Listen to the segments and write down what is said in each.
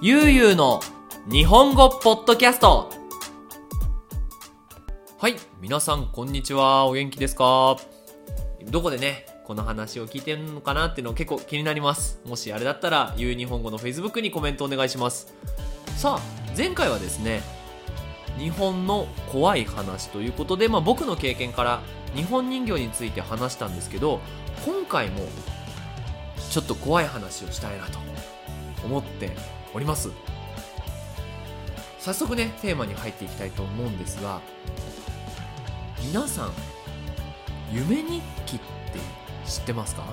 ゆうゆうの日本語ポッドキャスト。はい皆さんこんにちは。お元気ですか？どこでねこの話を聞いてるのかなっていうの結構気になります。もしあれだったらゆう日本語の Facebook にコメントお願いします。さあ前回はですね日本の怖い話ということで、まあ、僕の経験から日本人形について話したんですけど今回もちょっと怖い話をしたいなと思っております。早速ねテーマに入っていきたいと思うんですが皆さん夢日記って知ってますか？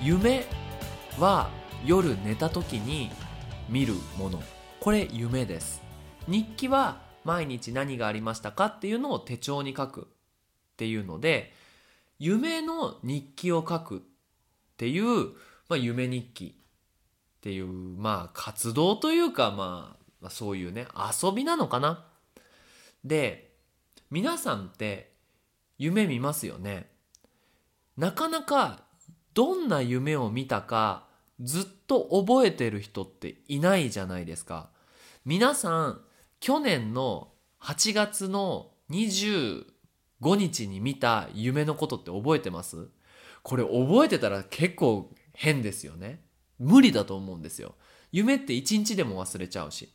夢は夜寝た時に見るもの。これ夢です。日記は毎日何がありましたかっていうのを手帳に書くっていうので夢の日記を書くっていう、まあ、夢日記っていうまあ活動というか、まあ、まあそういうね遊びなのかな？で皆さんって夢見ますよね。なかなかどんな夢を見たかずっと覚えてる人っていないじゃないですか。皆さん去年の8月の25日に見た夢のことって覚えてます？これ覚えてたら結構変ですよね。無理だと思うんですよ。夢って一日でも忘れちゃうし。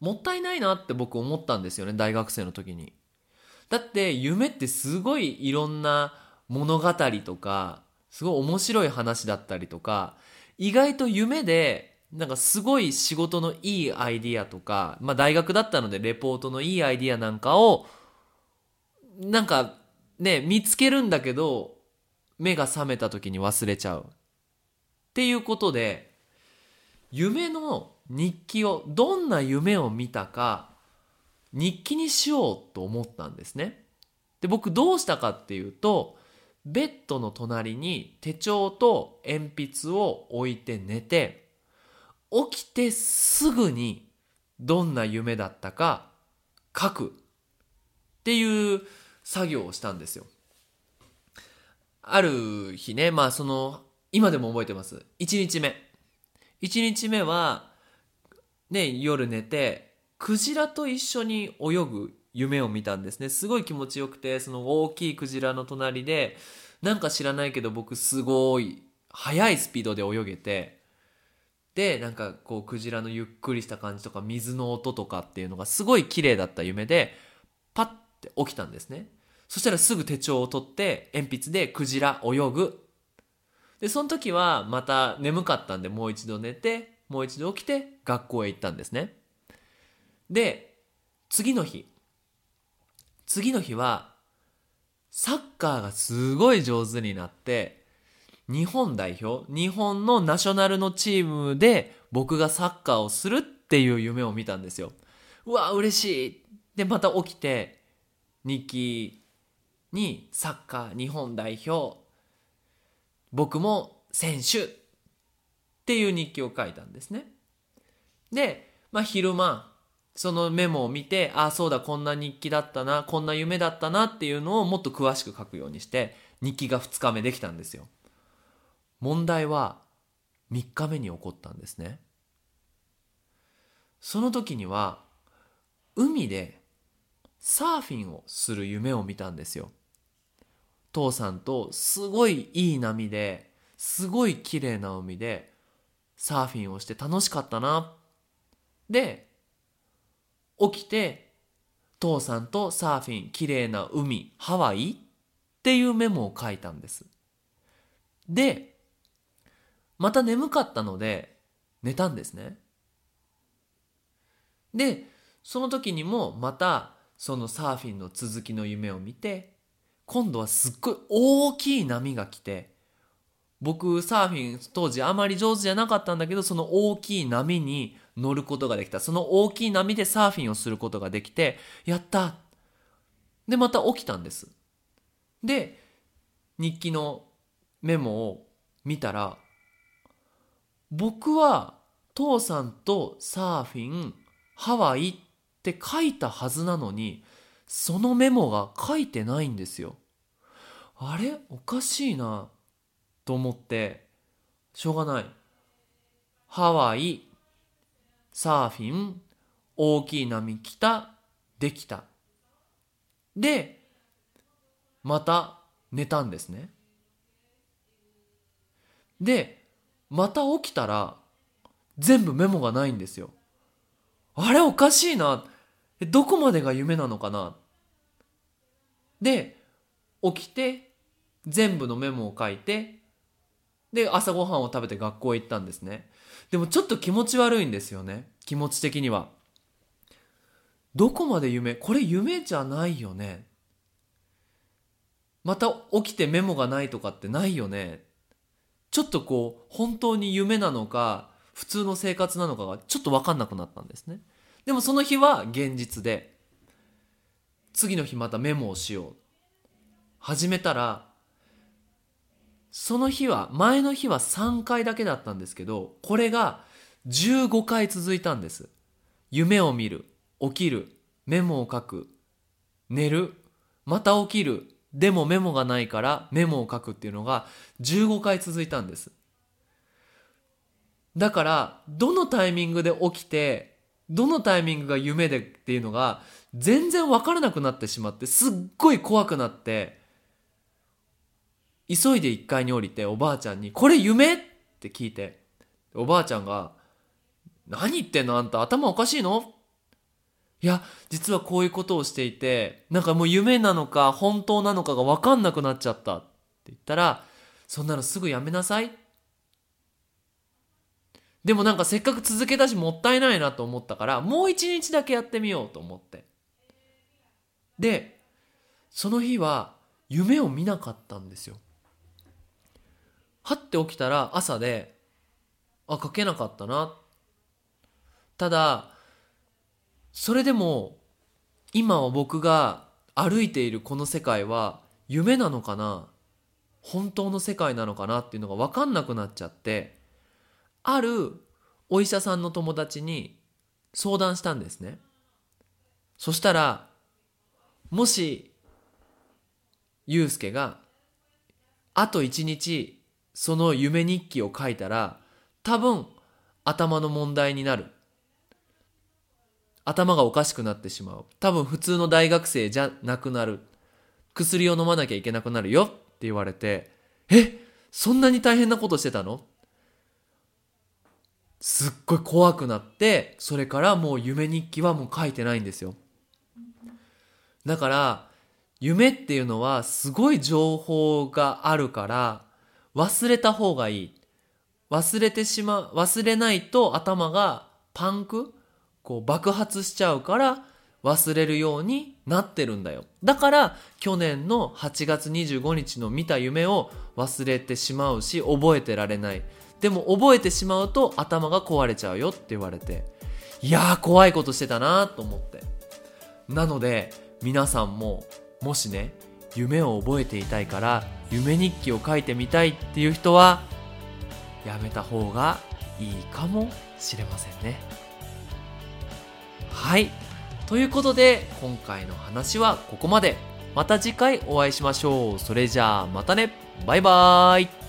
もったいないなって僕思ったんですよね大学生の時に。だって夢ってすごいいろんな物語とかすごい面白い話だったりとか意外と夢でなんかすごい仕事のいいアイディアとか、まあ大学だったのでレポートのいいアイディアなんかをなんかね見つけるんだけど目が覚めた時に忘れちゃう。っていうことで夢の日記をどんな夢を見たか日記にしようと思ったんですね。で僕どうしたかっていうとベッドの隣に手帳と鉛筆を置いて寝て起きてすぐにどんな夢だったか書くっていう作業をしたんですよ。ある日ね、まあその今でも覚えてます。1日目。1日目は、ね、夜寝て、クジラと一緒に泳ぐ夢を見たんですね。すごい気持ちよくて、その大きいクジラの隣で、なんか知らないけど僕すごい速いスピードで泳げて、で、なんかこうクジラのゆっくりした感じとか水の音とかっていうのがすごい綺麗だった夢で、パッて起きたんですね。そしたらすぐ手帳を取って鉛筆でクジラ泳ぐで、その時はまた眠かったんでもう一度寝て、もう一度起きて学校へ行ったんですね。で、次の日。次の日は、サッカーがすごい上手になって、日本代表、日本のナショナルのチームで僕がサッカーをするっていう夢を見たんですよ。うわ、嬉しいで、また起きて、日記にサッカー日本代表僕も選手っていう日記を書いたんですね。で、まあ、昼間、そのメモを見て、ああ、そうだ、こんな日記だったな、こんな夢だったなっていうのをもっと詳しく書くようにして、日記が2日目できたんですよ。問題は3日目に起こったんですね。その時には、海でサーフィンをする夢を見たんですよ。父さんとすごいいい波ですごい綺麗な海でサーフィンをして楽しかったな。で、起きて父さんとサーフィン、綺麗な海、ハワイっていうメモを書いたんです。で、また眠かったので寝たんですね。で、その時にもまたそのサーフィンの続きの夢を見て今度はすっごい大きい波が来て、僕サーフィン当時あまり上手じゃなかったんだけど、その大きい波に乗ることができた。その大きい波でサーフィンをすることができて、やったで、また起きたんです。で、日記のメモを見たら、僕は父さんとサーフィン、ハワイって書いたはずなのに、そのメモが書いてないんですよ。あれ？おかしいな。と思って。しょうがない。ハワイサーフィン大きい波来た。できた。でまた寝たんですね。でまた起きたら全部メモがないんですよ。あれ？おかしいな。どこまでが夢なのかな？で起きて全部のメモを書いてで朝ごはんを食べて学校へ行ったんですね。でもちょっと気持ち悪いんですよね。気持ち的には。どこまで夢？これ夢じゃないよね。また起きてメモがないとかってないよね。ちょっとこう本当に夢なのか普通の生活なのかがちょっと分かんなくなったんですね。でもその日は現実で次の日またメモをしよう。始めたらその日は前の日は3回だけだったんですけどこれが15回続いたんです。夢を見る起きるメモを書く寝るまた起きるでもメモがないからメモを書くっていうのが15回続いたんです。だからどのタイミングで起きてどのタイミングが夢でっていうのが全然わからなくなってしまってすっごい怖くなって急いで1階に降りておばあちゃんに「これ夢?」って聞いておばあちゃんが「何言ってんの？あんた頭おかしいの?」いや実はこういうことをしていてなんかもう夢なのか本当なのかが分かんなくなっちゃったって言ったらそんなのすぐやめなさいでもなんかせっかく続けたしもったいないなと思ったからもう一日だけやってみようと思って。でその日は夢を見なかったんですよ。はって起きたら朝であ書けなかったな。ただそれでも今は僕が歩いているこの世界は夢なのかな？本当の世界なのかな？っていうのが分かんなくなっちゃって。あるお医者さんの友達に相談したんですね。そしたらもしゆうすけがあと一日その夢日記を書いたら多分頭の問題になる。頭がおかしくなってしまう。多分普通の大学生じゃなくなる。薬を飲まなきゃいけなくなるよって言われてえそんなに大変なことしてたの？すっごい怖くなってそれからもう夢日記はもう書いてないんですよ。だから夢っていうのはすごい情報があるから忘れた方がいい。忘れてしまう忘れないと頭がパンクこう爆発しちゃうから忘れるようになってるんだよ。だから去年の8月25日の見た夢を忘れてしまうし覚えてられない。でも覚えてしまうと頭が壊れちゃうよって言われていやー怖いことしてたなと思って。なので皆さんももしね夢を覚えていたいから夢日記を書いてみたいっていう人はやめた方がいいかもしれませんね。はい。ということで今回の話はここまで。また次回お会いしましょう。それじゃあまたね。バイバーイ。